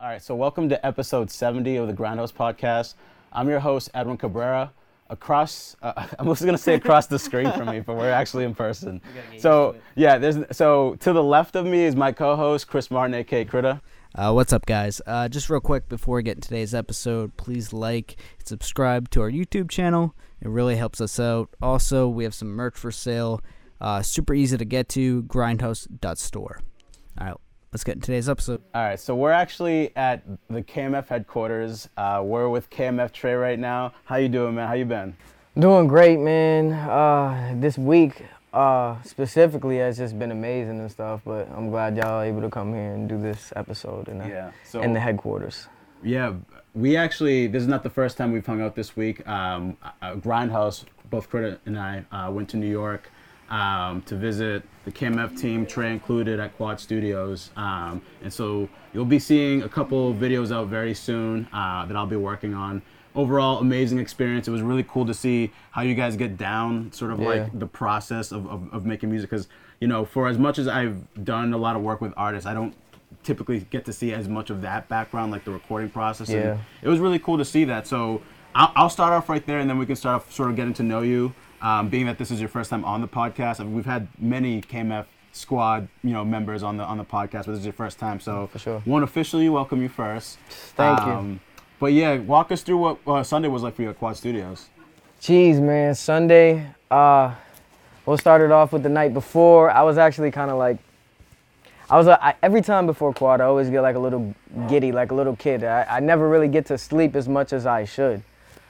All right, so welcome to episode 70 of the Grindhouse Podcast. I'm your host, Edwin Cabrera. Across, uh, I'm just gonna say across the screen from me, but we're actually in person. So yeah, there's so to the left of me is my co-host Chris Martin, aka Critta. Uh, what's up, guys? Uh, just real quick before we get in today's episode, please like and subscribe to our YouTube channel. It really helps us out. Also, we have some merch for sale. Uh, super easy to get to grindhouse.store. All right, let's get in today's episode. All right, so we're actually at the KMF headquarters. Uh, we're with KMF Tre right now. How you doing, man? How you been? Doing great, man. Uh, this week uh, specifically has just been amazing and stuff. But I'm glad y'all able to come here and do this episode in the, Yeah. So in the headquarters. Yeah, we actually, this is not the first time we've hung out this week. Um, uh, Grindhouse, both Critta and I, uh, went to New York um, to visit the KMF team, Tre included, at Quad Studios. Um, and so you'll be seeing a couple videos out very soon uh, that I'll be working on. Overall, amazing experience. It was really cool to see how you guys get down, sort of Yeah. like the process of, of, of making music. Because, you know, for as much as I've done a lot of work with artists, I don't typically get to see as much of that background, like the recording process. and Yeah. it was really cool to see that. So I'll, I'll start off right there, and then we can start off sort of getting to know you. Um, being that this is your first time on the podcast, I mean, we've had many KMF squad, you know, members on the on the podcast, but this is your first time. So For sure. want officially welcome you first. Thank you. you. But yeah, walk us through what uh, Sunday was like for you at Quad Studios. Jeez, man. Sunday. Uh, we'll start it off with the night before. I was actually kind of like, I was uh, I, every time before quad, I always get like a little giddy, like a little kid. I, I never really get to sleep as much as I should,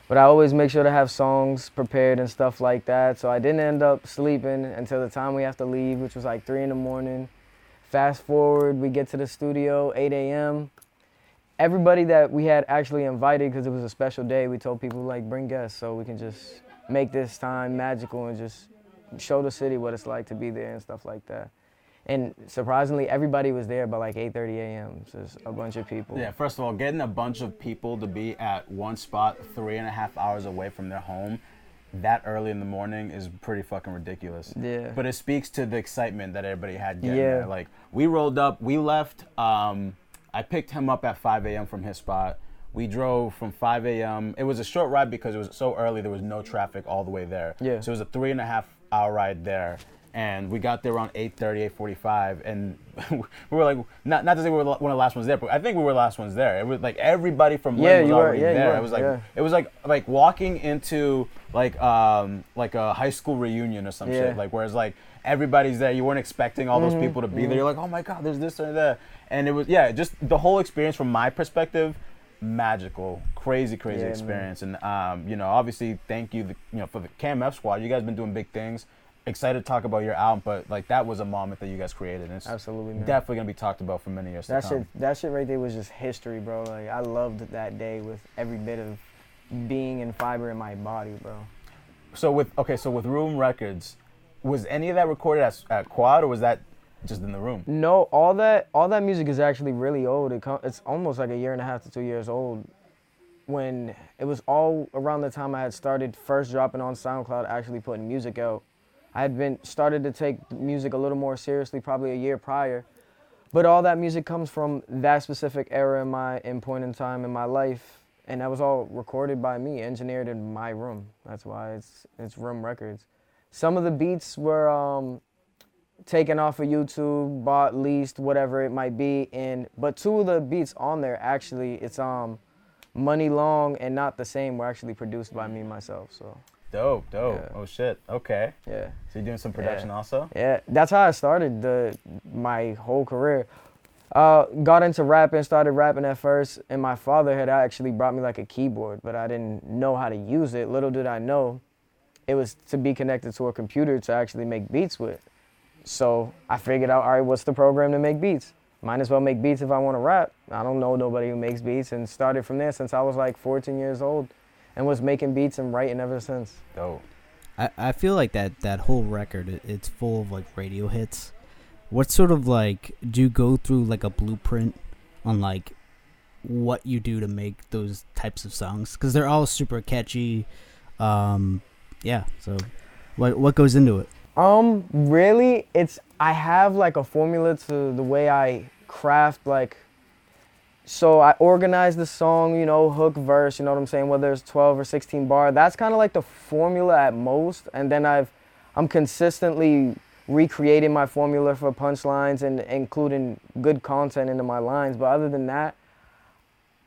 but I always make sure to have songs prepared and stuff like that. So I didn't end up sleeping until the time we have to leave, which was like three in the morning. Fast forward, we get to the studio 8 a.m. Everybody that we had actually invited because it was a special day, we told people like bring guests so we can just make this time magical and just show the city what it's like to be there and stuff like that. And surprisingly, everybody was there by like 8:30 a.m. So it's a bunch of people. Yeah, first of all, getting a bunch of people to be at one spot three and a half hours away from their home that early in the morning is pretty fucking ridiculous. Yeah. But it speaks to the excitement that everybody had getting Yeah. there. Like we rolled up, we left. Um, I picked him up at 5 a.m. from his spot. We drove from 5 a.m. It was a short ride because it was so early. There was no traffic all the way there. Yeah. So it was a three and a half hour ride there. And we got there around 8:30, 8:45, and we were like, not, not to say we were one of the last ones there, but I think we were the last ones there. It was like everybody from Lynn Yeah, was you were. already Yeah, you there. were. It was like Yeah. it was like like walking into like um like a high school reunion or some Yeah. Mm-hmm. shit. Like whereas like everybody's there, you weren't expecting all those people to be there. You're like, oh my god, there's this or that, and it was yeah, just the whole experience from my perspective, magical, crazy, crazy Yeah, man. experience. And um, you know, obviously, thank you, the, you know, for the KMF squad. You guys been doing big things. Excited to talk about your album, but like that was a moment that you guys created. And it's Absolutely, man. definitely gonna be talked about for many years That to come. shit, that shit right there was just history, bro. Like I loved that day with every bit of being and fiber in my body, bro. So with okay, so with Room Records, was any of that recorded at, at Quad or was that just in the room? No, all that all that music is actually really old. It com- it's almost like a year and a half to two years old. When it was all around the time I had started first dropping on SoundCloud, actually putting music out. I had been started to take music a little more seriously probably a year prior, but all that music comes from that specific era in my in point in time in my life, and that was all recorded by me, engineered in my room. That's why it's it's Room Records. Some of the beats were um, taken off of YouTube, bought, leased, whatever it might be. And but two of the beats on there actually, it's um, Money Long and Not the Same were actually produced by me myself. So Dope, dope. Yeah. Oh shit. Okay. yeah, So you're doing some production also? yeah, that's how I started the my whole career. Uh, got into rapping, started rapping at first, and my father had actually brought me like a keyboard, but I didn't know how to use it. Little did I know, it was to be connected to a computer to actually make beats with. So I figured out, all right, what's the program to make beats? Might as well make beats if I want to rap. I don't know nobody who makes beats, and started from there since I was like 14 years old, and was making beats and writing ever since. Dope. I, I feel like that that whole record it, it's full of like radio hits. What sort of like do you go through like a blueprint on like what you do to make those types of songs? Because they're all super catchy. Um, yeah. So, what what goes into it? Um, really, it's I have like a formula to the way I craft like so I organized the song, you know, hook, verse, you know what I'm saying, whether it's 12 or 16 bar. That's kind of like the formula at most. And then I've, I'm consistently recreating my formula for punchlines and including good content into my lines. But other than that,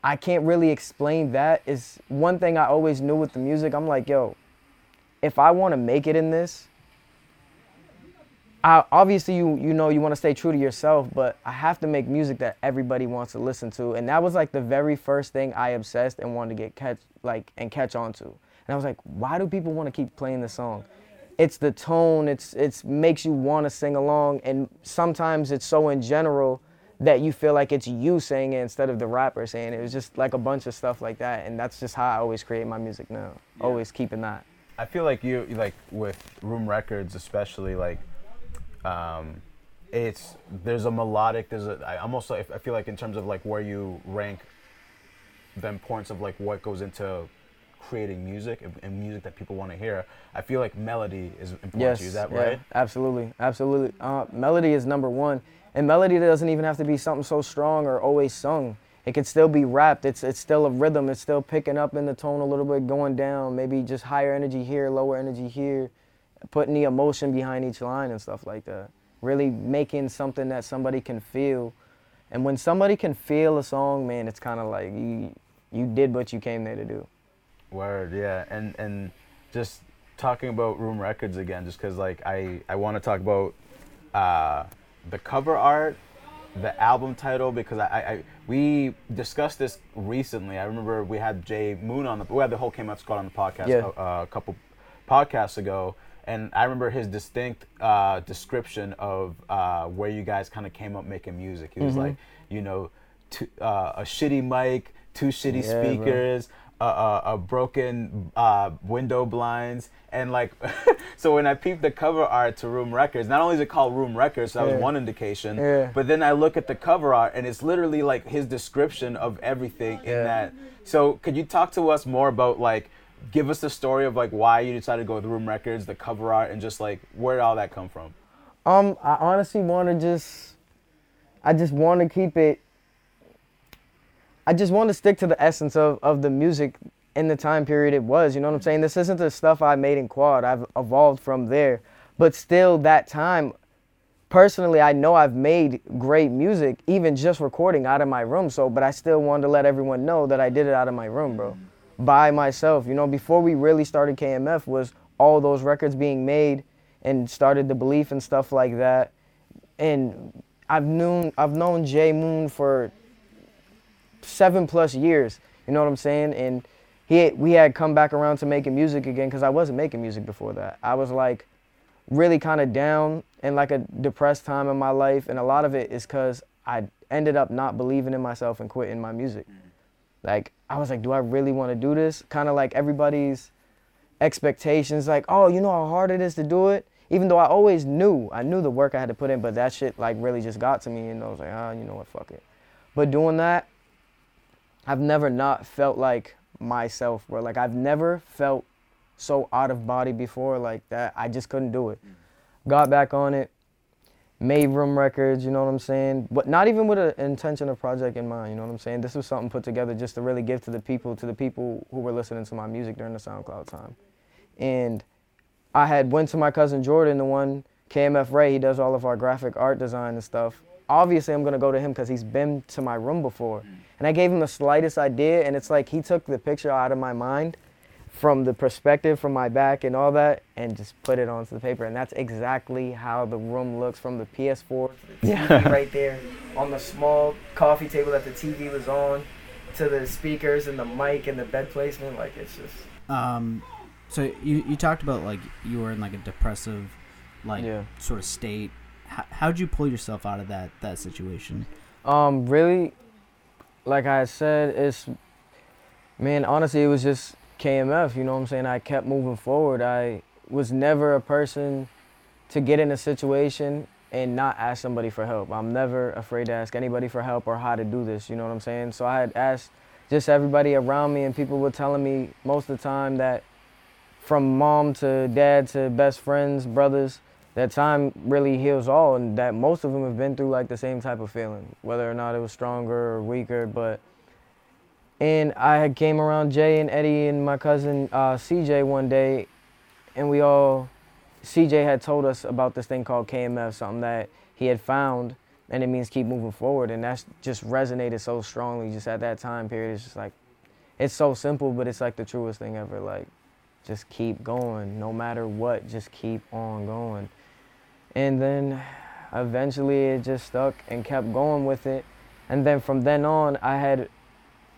I can't really explain that. Is one thing I always knew with the music. I'm like, yo, if I want to make it in this, I, obviously you you know you want to stay true to yourself, but I have to make music that everybody wants to listen to, and that was like the very first thing I obsessed and wanted to get catch like and catch on to. And I was like, why do people want to keep playing this song? It's the tone. It's it's makes you want to sing along, and sometimes it's so in general that you feel like it's you saying it instead of the rapper saying it. It was just like a bunch of stuff like that, and that's just how I always create my music now. Yeah. Always keeping that. I feel like you like with Room Records, especially like, um, it's there's a melodic. There's a I almost I feel like in terms of like where you rank the importance of like what goes into creating music and, music that people want to hear. I feel like melody is important Yes, to you. Is that yeah, right? Absolutely, absolutely. Uh, melody is number one, and melody doesn't even have to be something so strong or always sung. It can still be rapped. It's it's still a rhythm. It's still picking up in the tone a little bit, going down. Maybe just higher energy here, lower energy here, putting the emotion behind each line and stuff like that. Really making something that somebody can feel. And when somebody can feel a song, man, it's kind of like you you did what you came there to do. Word, yeah, and and just talking about Room Records again, just because like I I want to talk about uh, the cover art, the album title, because I, I, we discussed this recently. I remember we had Jay Moon on the we had the whole KMF squad on the podcast Yeah. uh, a couple podcasts ago. And I remember his distinct uh, description of uh, where you guys kind of came up making music. He was Mm-hmm. like, you know, two, uh, a shitty mic, two shitty Yeah, speakers, a, a, a broken uh, window blinds, and like, so when I peeped the cover art to Room Records, not only is it called Room Records, so that Yeah. was one indication, Yeah. but then I look at the cover art and it's literally like his description of everything in that. So could you talk to us more about like, give us the story of like why you decided to go with Room Records, the cover art, and just like where did all that come from? Um, I honestly want to just, I just want to keep it. I just want to stick to the essence of, of the music in the time period it was. You know what I'm saying? This isn't the stuff I made in quad. I've evolved from there, but still that time. Personally, I know I've made great music, even just recording out of my room. So, but I still wanted to let everyone know that I did it out of my room, bro, by myself. You know, before we really started KMF, was all those records being made and started the belief and stuff like that. And I've known I've known Jay Moon for seven plus years. You know what I'm saying? And he we had come back around to making music again because I wasn't making music before that. I was like really kind of down and like a depressed time in my life, and a lot of it is because I ended up not believing in myself and quitting my music. Like I was like, do I really want to do this? Kind of like everybody's expectations, like, oh, you know how hard it is to do it. Even though I always knew, I knew the work I had to put in, but that shit like really just got to me, and I was like, ah, you know what, fuck it. But doing that, I've never not felt like myself, bro. Like I've never felt so out of body before like that. I just couldn't do it. Got back on it, made room records, you know what I'm saying? But not even with an intention of project in mind, you know what I'm saying? This was something put together just to really give to the people, to the people who were listening to my music during the SoundCloud time. And I had went to my cousin Jordan, the one KMF Ray, he does all of our graphic art design and stuff. Obviously, I'm gonna go to him because he's been to my room before. And I gave him the slightest idea, and it's like he took the picture out of my mind from the perspective from my back and all that and just put it onto the paper. And that's exactly how the room looks from the PS4 to the TV right there on the small coffee table that the TV was on to the speakers and the mic and the bed placement. Like, it's just. Um, so you you talked about like you were in like a depressive, like Yeah. sort of state. How, how'd you pull yourself out of that that situation? Um, really, like I said, it's man. Honestly, it was just KMF. You know what I'm saying? I kept moving forward. I was never a person to get in a situation and not ask somebody for help. I'm never afraid to ask anybody for help or how to do this. You know what I'm saying? So I had asked just everybody around me, and people were telling me most of the time that from mom to dad to best friends, brothers, that time really heals all, and that most of them have been through like the same type of feeling, whether or not it was stronger or weaker. But and I had came around Jay and Eddie and my cousin uh, CJ one day, and we all CJ had told us about this thing called KMF, something that he had found, and it means keep moving forward, and that's just resonated so strongly just at that time period. It's just like it's so simple, but it's like the truest thing ever. Like just keep going, no matter what, just keep on going. And then eventually it just stuck and kept going with it. And then from then on, I had,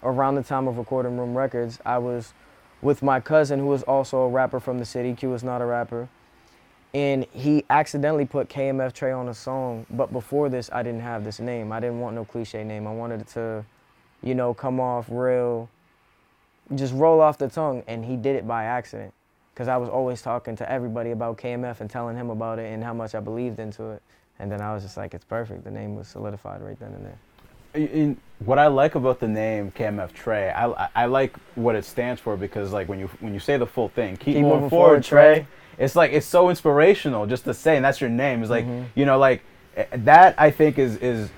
around the time of recording Room Records, I was with my cousin who was also a rapper from the city. Q was not a rapper. And he accidentally put KMF Tre on a song. But before this, I didn't have this name. I didn't want no cliche name. I wanted it to, you know, come off real, just roll off the tongue. And he did it by accident because I was always talking to everybody about KMF and telling him about it and how much I believed into it. And then I was just like, it's perfect. The name was solidified right then and there. In, what I like about the name KMF Tre, I, I like what it stands for because like when you when you say the full thing, keep, keep moving, moving, forward, Tre. Tre. It's like it's so inspirational just to say, and that's your name. It's like mm-hmm. you know, like eh, that. I think is is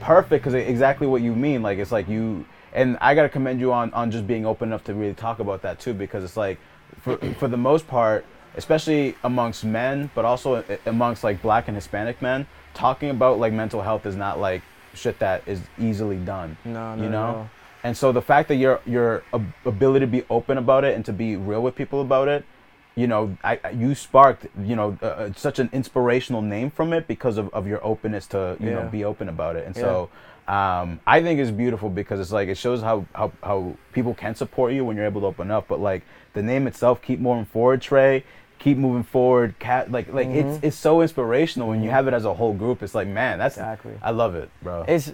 perfect because exactly what you mean. Like it's like you, and I gotta commend you on on just being open enough to really talk about that too because it's like for for the most part, especially amongst men, but also amongst like black and Hispanic men, talking about like mental health is not like shit that is easily done. No, no, you know. No. And so the fact that your your ability to be open about it and to be real with people about it, you know, I you sparked you know uh, such an inspirational name from it because of, of your openness to you yeah. know be open about it. And yeah. so um, I think it's beautiful because it's like it shows how, how how people can support you when you're able to open up. But like the name itself, keep moving forward, Tre. Keep moving forward, cat. Like like mm-hmm. it's it's so inspirational when you have it as a whole group. It's like man, that's exactly. I love it, bro. It's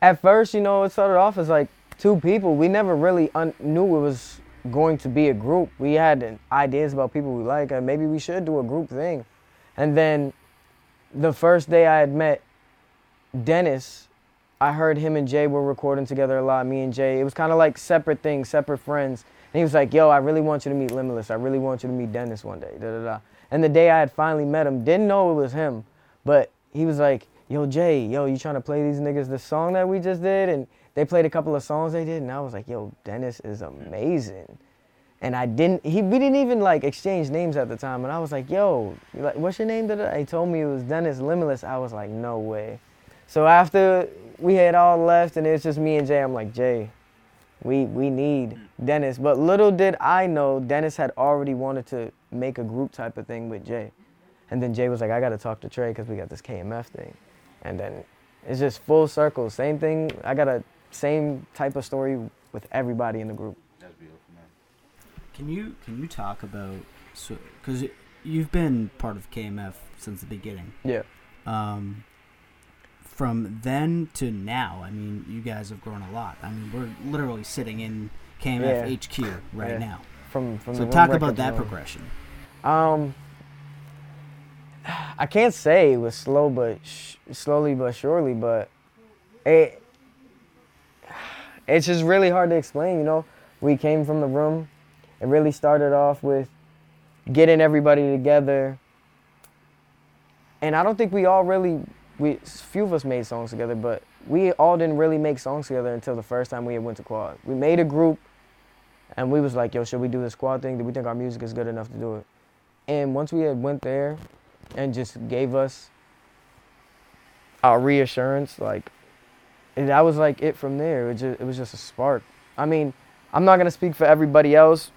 at first, you know, it started off as like two people. We never really un- knew it was going to be a group. We had ideas about people we like, and maybe we should do a group thing. And then the first day I had met Dennis I heard him and Jay were recording together a lot. Me and Jay, it was kind of like separate things, separate friends. And he was like, "Yo, I really want you to meet Limitless. I really want you to meet Dennis one day." Da da da. And the day I had finally met him, didn't know it was him, but he was like, "Yo, Jay, yo, you trying to play these niggas the song that we just did?" And they played a couple of songs they did, and I was like, "Yo, Dennis is amazing." And I didn't. He we didn't even like exchange names at the time, and I was like, "Yo, like, what's your name?" Da He told me it was Dennis Limitless. I was like, "No way." So after we had all left and it was just me and Jay, I'm like, Jay, we we need Dennis. But little did I know Dennis had already wanted to make a group type of thing with Jay. And then Jay was like, I got to talk to Tre because we got this KMF thing. And then it's just full circle. Same thing. I got a same type of story with everybody in the group. That's beautiful, man. Can you can you talk about so because you've been part of KMF since the beginning? Yeah. Um, from then to now, I mean, you guys have grown a lot. I mean, we're literally sitting in KMF yeah. HQ right yeah. now. From from so talk about that progression. Um, I can't say it was slow, but sh- slowly but surely, but it it's just really hard to explain. You know, we came from the room. It really started off with getting everybody together, and I don't think we all really we few of us made songs together, but we all didn't really make songs together until the first time we went to Quad. We made a group, and we was like, "Yo, should we do this Quad thing? Do we think our music is good enough to do it?" And once we had went there, and just gave us our reassurance, like, and that was like it from there. It, just, it was just a spark. I mean, I'm not gonna speak for everybody else,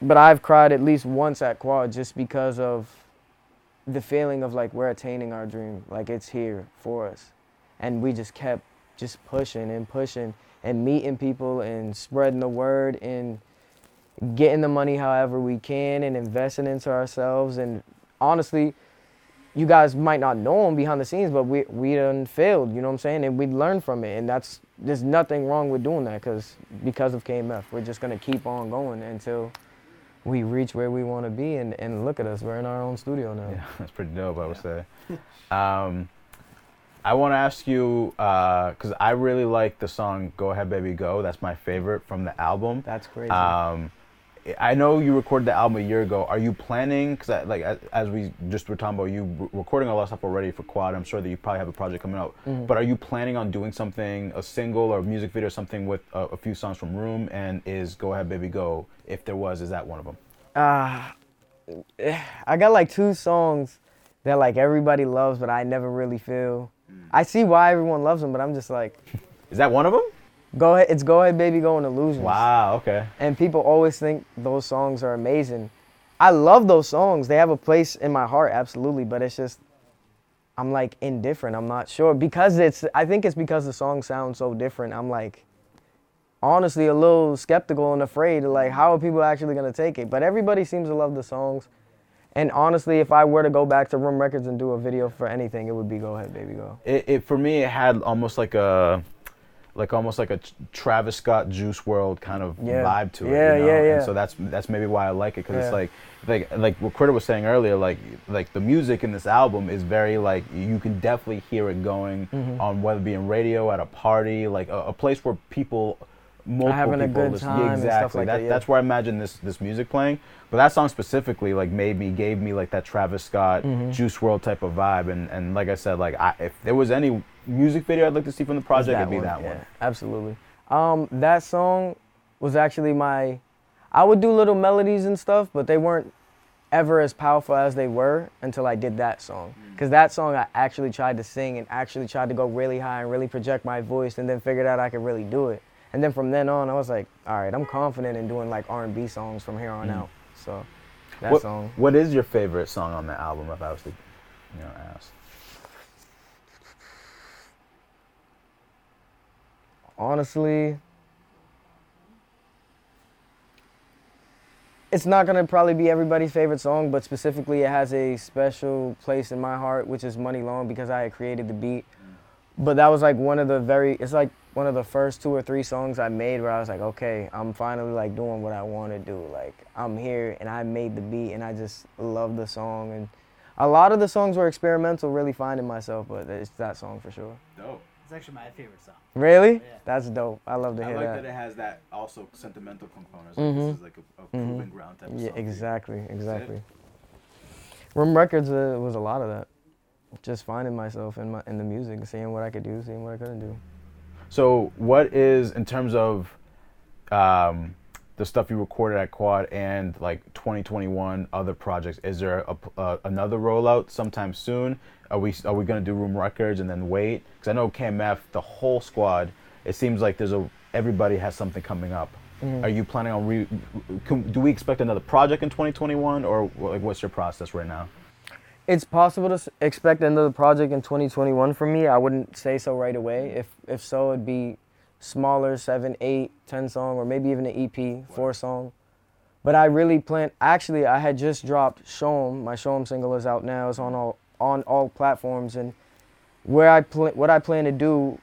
but I've cried at least once at Quad just because of the feeling of like we're attaining our dream, like it's here for us. And we just kept just pushing and pushing and meeting people and spreading the word and getting the money however we can and investing into ourselves. And honestly, you guys might not know them behind the scenes, but we we done failed. You know what I'm saying? And we learned from it, and that's there's nothing wrong with doing that because because of KMF, we're just gonna keep on going until we reach where we want to be and, and look at us. We're in our own studio now. Yeah that's pretty dope i would say. Um, i want to ask you because uh, i really like the song go ahead baby go. That's my favorite from the album. That's crazy. Um, I know you recorded the album a year ago. Are you planning? Because like as, as we just were talking about, you recording a lot of stuff already for Quad. I'm sure that you probably have a project coming out. Mm-hmm. But are you planning on doing something, a single or a music video, or something with a, a few songs from Room? And is Go Ahead Baby Go? If there was, is that one of them? Uh, I got like two songs that like everybody loves, but I never really feel. I see why everyone loves them, but I'm just like, Is that one of them? Go ahead, it's go ahead, baby, go and illusions. Wow. Okay. And people always think those songs are amazing. I love those songs. They have a place in my heart, absolutely. But it's just, I'm like indifferent. I'm not sure because it's. I think it's because the song sounds so different. I'm like, honestly, a little skeptical and afraid. Like, how are people actually gonna take it? But everybody seems to love the songs. And honestly, if I were to go back to Room Records and do a video for anything, it would be Go Ahead, Baby, Go. It, it for me, it had almost like a, like almost like a Travis Scott Juice WRLD kind of Yeah. vibe to it. Yeah, you know? yeah, yeah. And so that's that's maybe why I like it because Yeah. it's like like like what Critta was saying earlier, like like the music in this album is very like you can definitely hear it going Mm-hmm. on whether it be in radio at a party, like a, a place where people. Multiple having a people good listen- time Yeah, and stuff exactly. like that, that, yeah. That's where I imagine this this music playing. But that song specifically, like, made me gave me like that Travis Scott Mm-hmm. Juice WRLD type of vibe. And and like I said, like I, if there was any music video I'd like to see from the project, it'd be that yeah, one. Absolutely. Um, that song was actually my. I would do little melodies and stuff, but they weren't ever as powerful as they were until I did that song. Because that song I actually tried to sing and actually tried to go really high and really project my voice, and then figured out I could really do it. And then from then on, I was like, all right, I'm confident in doing like R&B songs from here on out. So that What, song. what is your favorite song on the album? If I was to, you know, ask. Honestly it's not gonna probably be everybody's favorite song but specifically it has a special place in my heart which is money long because i had created the beat. But that was like one of the very it's like one of the first two or three songs i made where i was like okay i'm finally like doing what i want to do. Like i'm here and i made the beat and i just love the song. And a lot of the songs were experimental really finding myself but it's that song for sure. Dope. It's actually my favorite song. really Yeah. that's dope i love to I hear like that. that it has that also sentimental component. Mhm. This is like a, a proving ground type of Yeah, song. exactly, exactly. Room Records uh, was a lot of that. Just finding myself in my in the music, seeing what I could do, seeing what I couldn't do. So, what is in terms of um, the stuff you recorded at Quad and like 2021 other projects? Is there a, uh, another rollout sometime soon? Are we are we gonna do Room Records and then wait? Because I know KMF, the whole squad. It seems like there's a everybody has something coming up. Are you planning on re? Can, do we expect another project in 2021, or like what's your process right now? It's possible to expect another project in 2021 from me. I wouldn't say so right away. If if so, it'd be smaller, seven, eight, ten song, or maybe even an EP, four song. But I really plan. Actually, I had just dropped "Show 'Em." My "Show 'Em" single is out now. It's on mm-hmm. all on all platforms, and where I pl- what I plan to do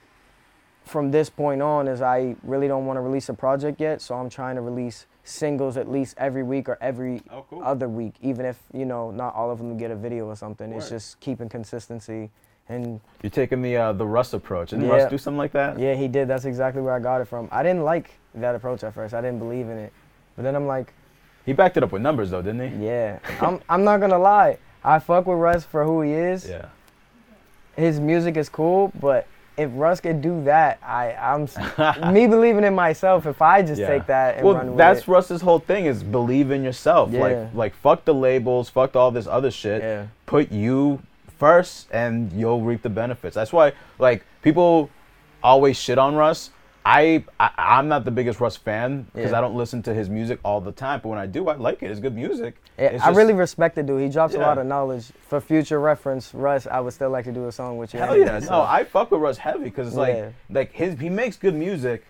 from this point on is I really don't want to release a project yet. So I'm trying to release singles at least every week or every Oh, cool. other week, even if you know not all of them get a video or something. It's just keeping consistency. And You're taking the uh, the Russ approach. Didn't Yeah. Russ do something like that? yeah, he did. That's exactly where I got it from. I didn't like that approach at first. I didn't believe in it, but then I'm like, He backed it up with numbers though, didn't he? yeah. I'm I'm not gonna lie. I fuck with Russ for who he is. Yeah. His music is cool, but if Russ could do that, I I'm me believing in myself. If I just Yeah. take that and well, run with that's it, Russ's whole thing is believe in yourself. Yeah. Like like fuck the labels, fuck all this other shit. Yeah. Put you first and you'll reap the benefits. That's why like people always shit on Russ. I, I I'm not the biggest Russ fan because Yeah. I don't listen to his music all the time. But when I do, I like it. It's good music. Yeah, It's I just- really respect the dude. He drops a lot of knowledge. For future reference, Russ, I would still like to do a song with you. Hell yeah, so- no, I fuck with Russ heavy because it's like Yeah. like his he makes good music,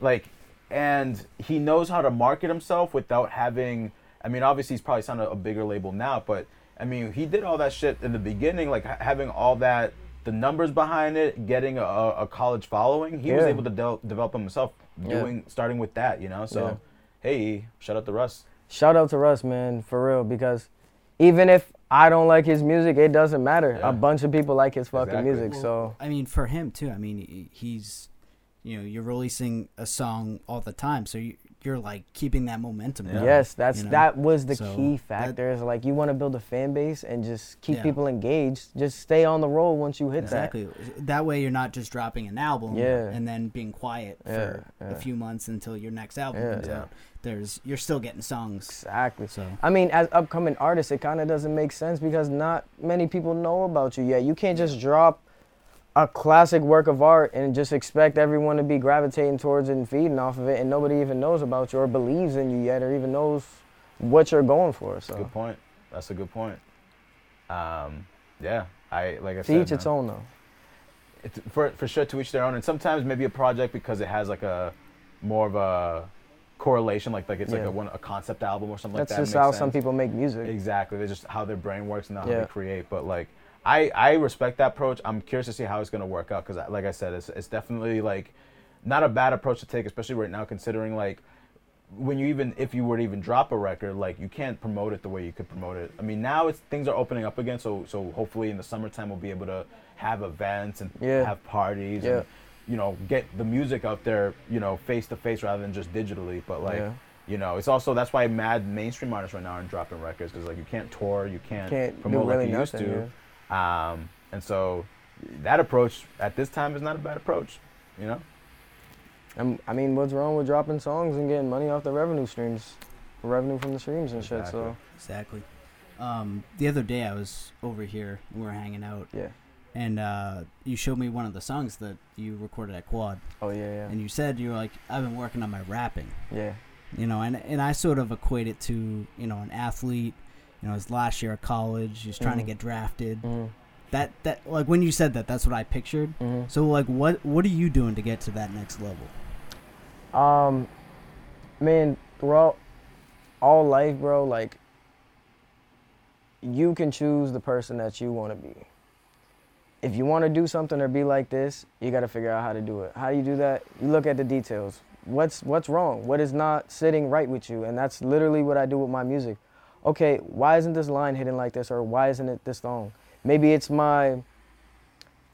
like, and he knows how to market himself without having. I mean, obviously he's probably signed a, a bigger label now, but I mean he did all that shit in the beginning, like having all that the numbers behind it, getting a, a college following. He was able to de- develop himself, Yeah. doing starting with that, you know. So, Yeah. hey, shout out to Russ. Shout out to Russ, man, for real, because even if I don't like his music, it doesn't matter. Yeah. A bunch of people like his fucking Exactly. music, so I mean, for him too. I mean, he's, you know, you're releasing a song all the time, so you, you're like keeping that momentum. Yeah. going, Yes, that's you know? that was the So, key factor. Is like you want to build a fan base and just keep Yeah. people engaged. Just stay on the roll once you hit that. Exactly. That way, you're not just dropping an album Yeah. and then being quiet Yeah, for yeah. a few months until your next album Yeah. comes Yeah. out. There's you're still getting songs. Exactly. So I mean, as upcoming artists, it kind of doesn't make sense because not many people know about you yet. You can't just drop a classic work of art and just expect everyone to be gravitating towards it and feeding off of it, and nobody even knows about you or believes in you yet, or even knows what you're going for. So, Good point. That's a good point. Um, yeah, I like I to said. each its own, though. It's for for sure to each their own, and sometimes maybe a project because it has like a more of a correlation, like like it's like a one a concept album or something That's like that. just makes how some people make music. Exactly. They're just how their brain works and how Yeah. they create. But like, I I respect that approach. I'm curious to see how it's gonna work out because, like I said, it's it's definitely like not a bad approach to take, especially right now, considering like when you even if you were to even drop a record, like you can't promote it the way you could promote it. I mean, now it's things are opening up again, so so hopefully in the summertime we'll be able to have events and Yeah. have parties Yeah. and you know get the music out there, you know, face to face rather than just digitally. But like. Yeah. You know, it's also that's why mad mainstream artists right now aren't dropping records because like you can't tour, you can't, Can't promote really like you used nothing, to. Um, and so that approach at this time is not a bad approach. You know, Um, I mean, what's wrong with dropping songs and getting money off the revenue streams, revenue from the streams and shit? So exactly. Um, the other day I was over here and we were hanging out, yeah. and uh, you showed me one of the songs that you recorded at Quad, Oh yeah, yeah, and you said you were like, "I've been working on my rapping," yeah. you know, and and I sort of equate it to you know an athlete. You know, his last year of college, he's trying to Mhm. get drafted. hmm That that like when you said that, that's what I pictured. hmm So like, what what are you doing to get to that next level? Um, man, throughout all life, bro, like you can choose the person that you want to be. If you want to do something or be like this, you got to figure out how to do it. How do you do that? You look at the details. What's what's wrong? What is not sitting right with you? And that's literally what I do with my music. Okay, why isn't this line hitting like this or why isn't it this long? Maybe it's my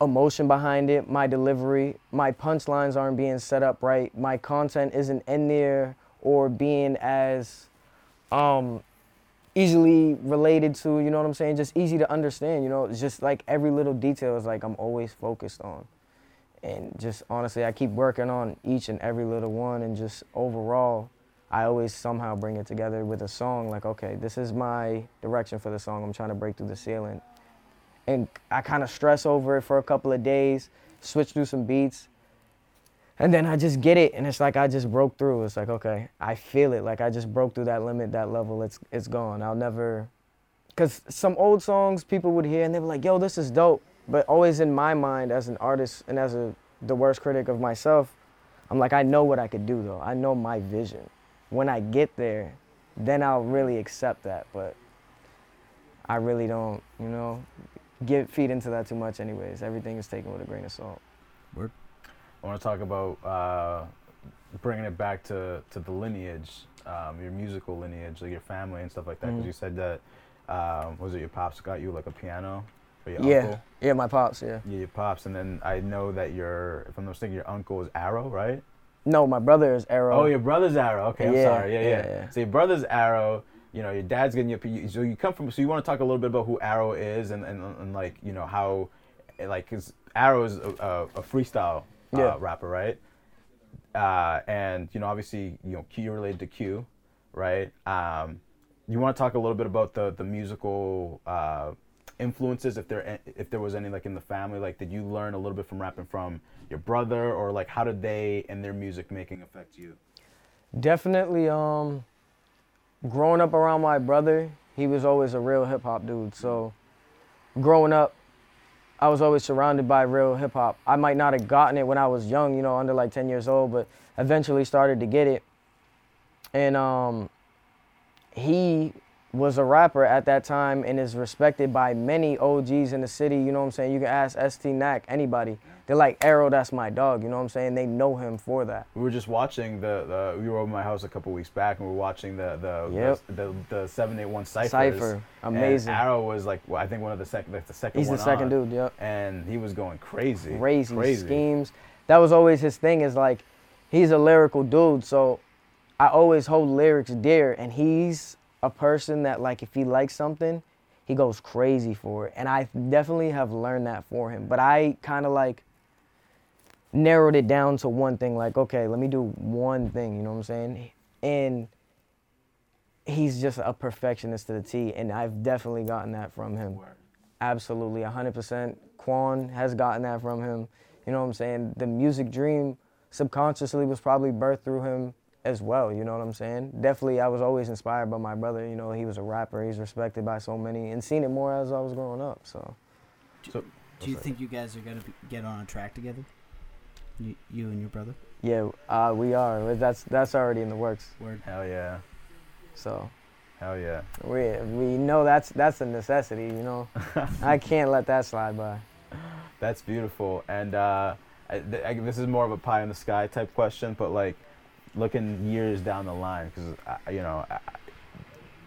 emotion behind it, my delivery, my punchlines aren't being set up right, my content isn't in there or being as um easily related to, you know what I'm saying? Just easy to understand, you know, it's just like every little detail is like I'm always focused on. And just honestly, I keep working on each and every little one and just overall I always somehow bring it together with a song like, okay, this is my direction for the song. I'm trying to break through the ceiling and I kind of stress over it for a couple of days, switch through some beats, and then I just get it, and it's like I just broke through. It's like okay, I feel it, like I just broke through that limit, that level. It's it's gone. I'll never, cause some old songs people would hear and they were like, "Yo, this is dope," but always in my mind as an artist and as a the worst critic of myself, I'm like, I know what I could do though. I know my vision. When I get there, then I'll really accept that, but. I really don't, you know, get feed into that too much anyways everything is taken with a grain of salt I want to talk about uh, bringing it back to, to the lineage, um, your musical lineage, like your family and stuff like that. Because Mhm. you said that um, was it your pops got you like a piano, or your yeah uncle? yeah my pops yeah Yeah, your pops, and then I know that your, if I'm not mistaken, your uncle is Arrow, right? No my brother is arrow Oh, your brother's Arrow. Okay, I'm Yeah, sorry. Yeah, yeah, yeah. So your brother's Arrow. You know, your dad's getting you. So you come from. So you want to talk a little bit about who Arrow is, and and, and like you know how, like, cause Arrow is a, a, a freestyle uh, Yeah. rapper, right? Uh, and you know, obviously, you know, Q you're related to Q, right? Um, you want to talk a little bit about the the musical uh, influences, if there if there was any like in the family, like did you learn a little bit from rapping from your brother, or like how did they and their music making affect you? definitely um growing up around my brother he was always a real hip-hop dude. So growing up i was always surrounded by real hip-hop. I might not have gotten it when i was young you know under like 10 years old but eventually started to get it. And um he was a rapper at that time and is respected by many OGs in the city. You know what I'm saying? You can ask ST Nack, anybody. They're like, Arrow, that's my dog. You know what I'm saying? They know him for that. We were just watching the, the we were over my house a couple weeks back and we were watching the the Yep. the, the, the seven eight one ciphers. Cypher, And amazing. Arrow was like well, I think one of the second like the second He's the second on, dude, yep. and he was going crazy, Crazy, crazy. schemes. That was always his thing is like, he's a lyrical dude. So I always hold lyrics dear, and he's a person that like if he likes something, he goes crazy for it, and I definitely have learned that for him. But I kind of like narrowed it down to one thing, like okay, let me do one thing. You know what I'm saying? And he's just a perfectionist to the T, and I've definitely gotten that from him. Absolutely, 100%. Quan has gotten that from him. You know what I'm saying? The music dream subconsciously was probably birthed through him as well. You know what I'm saying? Definitely, I was always inspired by my brother. You know, he was a rapper. He's respected by so many, and seen it more as I was growing up. So, So, Do you think you guys are gonna be, get on a track together? You, you and your brother. yeah, uh, we are. That's that's already in the works. Word. hell yeah, So hell yeah. we we know that's that's a necessity. You know, I can't let that slide by. That's beautiful. And uh, I, th- I, this is more of a pie in the sky type question, but like looking years down the line, because you know, I,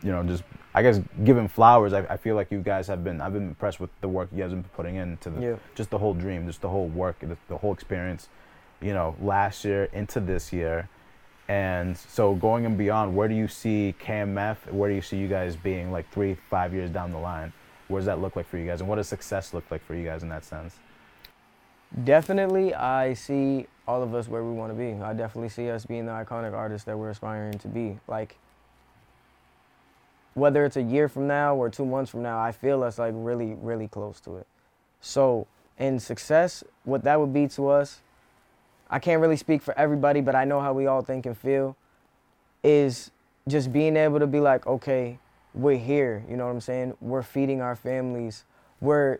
you know, just I guess giving flowers. I, I feel like you guys have been. I've been impressed with the work you guys have been putting into the Yeah. just the whole dream, just the whole work, the, the whole experience. You know, last year into this year. And so going and beyond, where do you see KMF? Where do you see you guys being like three, five years down the line? What does that look like for you guys? And what does success look like for you guys in that sense? Definitely, I see all of us where we want to be. I definitely see us being the iconic artists that we're aspiring to be. Like, whether it's a year from now or two months from now, I feel us like really, really close to it. So, in success, what that would be to us, I can't really speak for everybody, but I know how we all think and feel, is just being able to be like, okay, we're here. You know what I'm saying? We're feeding our families. We're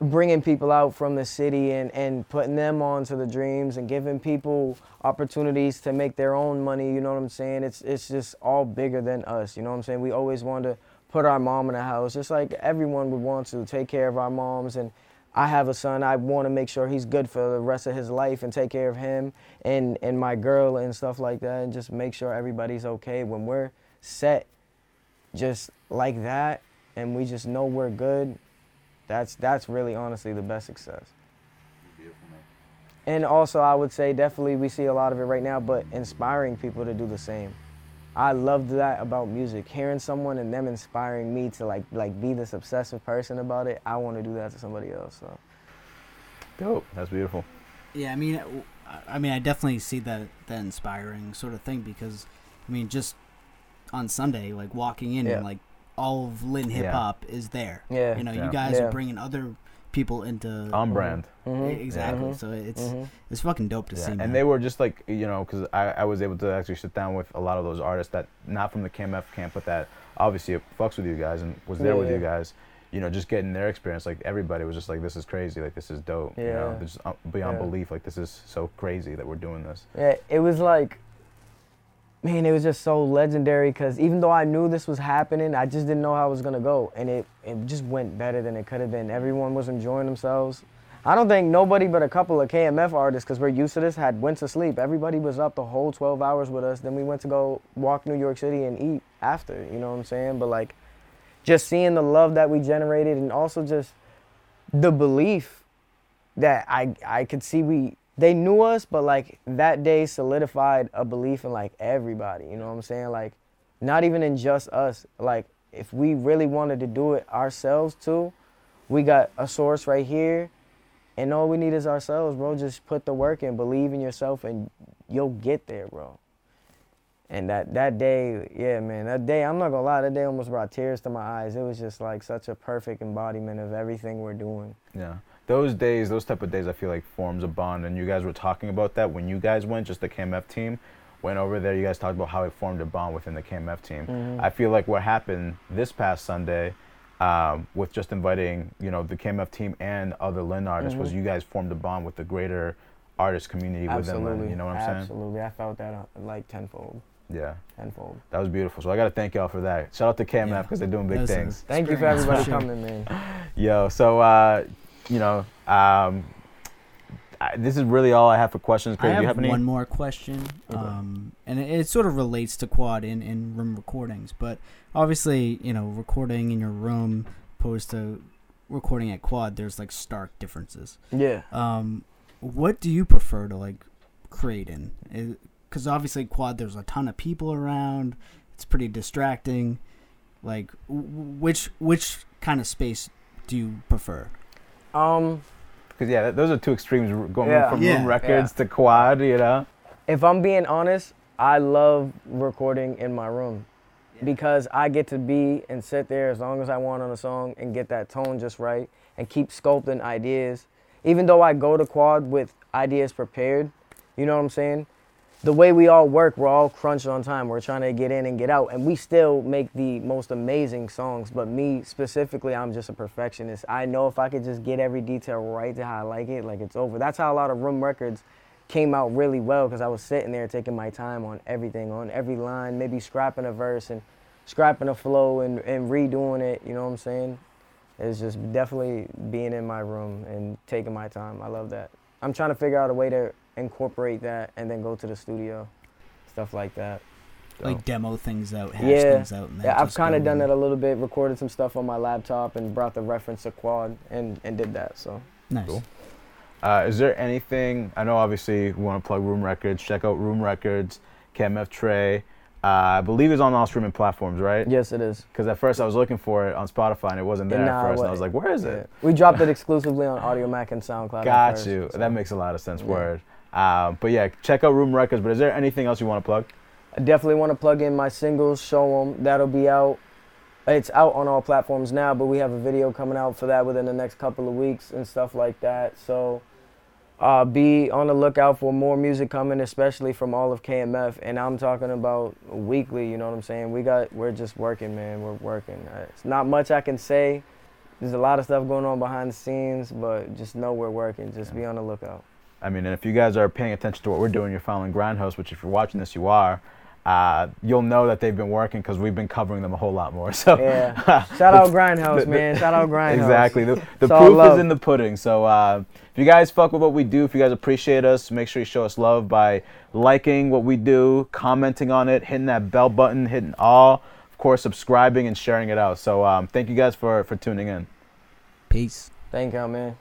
bringing people out from the city and, and putting them onto the dreams and giving people opportunities to make their own money. You know what I'm saying? It's it's just all bigger than us. You know what I'm saying? We always want to put our mom in a house, just like everyone would want to take care of our moms. And I have a son. I want to make sure he's good for the rest of his life and take care of him and and my girl and stuff like that, and just make sure everybody's okay when we're set, just like that, and we just know we're good that's that's really honestly the best success. And also, I would say definitely we see a lot of it right now, but inspiring people to do the same. I loved that about music. Hearing someone and them inspiring me to like like be this obsessive person about it. I want to do that to somebody else. So Dope. That's beautiful. Yeah, I mean, uh, I- I mean, I definitely see that that inspiring sort of thing because, I mean, just on Sunday, like walking in Yeah. and like all of Lynn hip Yeah. hop is there. yeah, You know, Yeah. you guys Yeah. are bringing other people into On brand. Mhm. E- exactly. Mhm. So it's Mhm. it's fucking dope to Yeah. see. And man. they were just like, you know, because I, I was able to actually sit down with a lot of those artists that, not from the KMF camp, but that obviously it fucks with you guys and was there Yeah, with you guys. You know, just getting their experience. Like everybody was just like, this is crazy. Like this is dope. You know, Yeah. just uh, beyond Yeah. belief. Like this is so crazy that we're doing this. Yeah, it was like, man, it was just so legendary because even though I knew this was happening, I just didn't know how it was gonna go, and it it just went better than it could have been. Everyone was enjoying themselves. I don't think nobody but a couple of KMF artists, because we're used to this, had went to sleep. Everybody was up the whole 12 hours with us. Then we went to go walk New York City and eat after. You know what I'm saying? But like, just seeing the love that we generated, and also just the belief that I I could see we they knew us, but like that day solidified a belief in like everybody. You know what I'm saying? Like, not even in just us. Like, if we really wanted to do it ourselves too, we got a source right here, and all we need is ourselves, bro. Just put the work in, believe in yourself, and you'll get there, bro. And that that day, yeah, man, that day, I'm not gonna lie, that day almost brought tears to my eyes. It was just like such a perfect embodiment of everything we're doing. Yeah. Those days, those type of days, I feel like forms a bond. And you guys were talking about that when you guys went, just the KMF team went over there. You guys talked about how it formed a bond within the KMF team. Mhm. I feel like what happened this past Sunday um, with just inviting, you know, the KMF team and other Lynn artists was Mhm. you guys formed a bond with the greater artist community within Absolutely. Lynn. You know what I'm saying? Absolutely. I felt that uh, like tenfold. Yeah. Tenfold. That was beautiful. So I got to thank y'all for that. Shout out to KMF Yeah. because they're doing big That things. Thank you for everybody for coming, man. Yo, so uh, you know, um, I, this is really all I have for questions. I Craig, do have, you have any? one more question, Okay. um, and it, it sort of relates to quad in, in room recordings. But obviously, you know, recording in your room opposed to recording at quad, there's like stark differences. Yeah. Um, what do you prefer to like create in? Because obviously quad there's a ton of people around. It's pretty distracting. Like, w- which which kind of space do you prefer? Um, Because yeah, those are two extremes going Yeah. from Yeah. room records to quad. You know. if I'm being honest, I love recording in my room because I get to be and sit there as long as I want on a song and get that tone just right and keep sculpting ideas. Even though I go to quad with ideas prepared, you know what I'm saying? The way we all work, we're all crunched on time. We're trying to get in and get out, and we still make the most amazing songs. But me specifically, I'm just a perfectionist. I know if I could just get every detail right to how I like it, like it's over. That's how a lot of room records came out really well because I was sitting there taking my time on everything, on every line, maybe scrapping a verse and scrapping a flow and, and redoing it. You know what I'm saying? It's just definitely being in my room and taking my time. I love that. I'm trying to figure out a way to incorporate that and then go to the studio, stuff like that. Like demo things out, hash Yeah. things out. And then Yeah, I've kind of done that a little bit. Recorded some stuff on my laptop and brought the reference to Quad and, and did that. So Nice. Cool. Uh, is there anything? I know obviously we want to plug Room Records. Check out Room Records, KMF Tre. Uh, I believe it's on all streaming platforms, right? yes, it is. Because at first I was looking for it on Spotify and it wasn't there Nah, at first. And I was like, where is Yeah. it? We dropped it exclusively on Audiomack and SoundCloud. at Got first, you. so That makes a lot of sense. Yeah. Word. Um, but yeah, check out Room Records. But is there anything else you want to plug? I definitely want to plug in my singles, show them. That'll be out. It's out on all platforms now, but we have a video coming out for that within the next couple of weeks and stuff like that. So uh, be on the lookout for more music coming, especially from all of KMF. And I'm talking about weekly. You know what I'm saying? We got. We're just working, man. We're working. Uh, It's not much I can say. There's a lot of stuff going on behind the scenes, but just know we're working. Just be on the lookout. I mean, and if you guys are paying attention to what we're doing, you're following Grindhouse, which if you're watching this, you are. Uh, you'll know that they've been working because we've been covering them a whole lot more. So Yeah. Shout out Grindhouse, the- the- man. Shout out Grindhouse. Exactly. The, the It's all proof is in the pudding. So uh, if you guys fuck with what we do, if you guys appreciate us, make sure you show us love by liking what we do, commenting on it, hitting that bell button, hitting all, of course, subscribing and sharing it out. So um, thank you guys for, for tuning in. Peace. Thank y'all, man.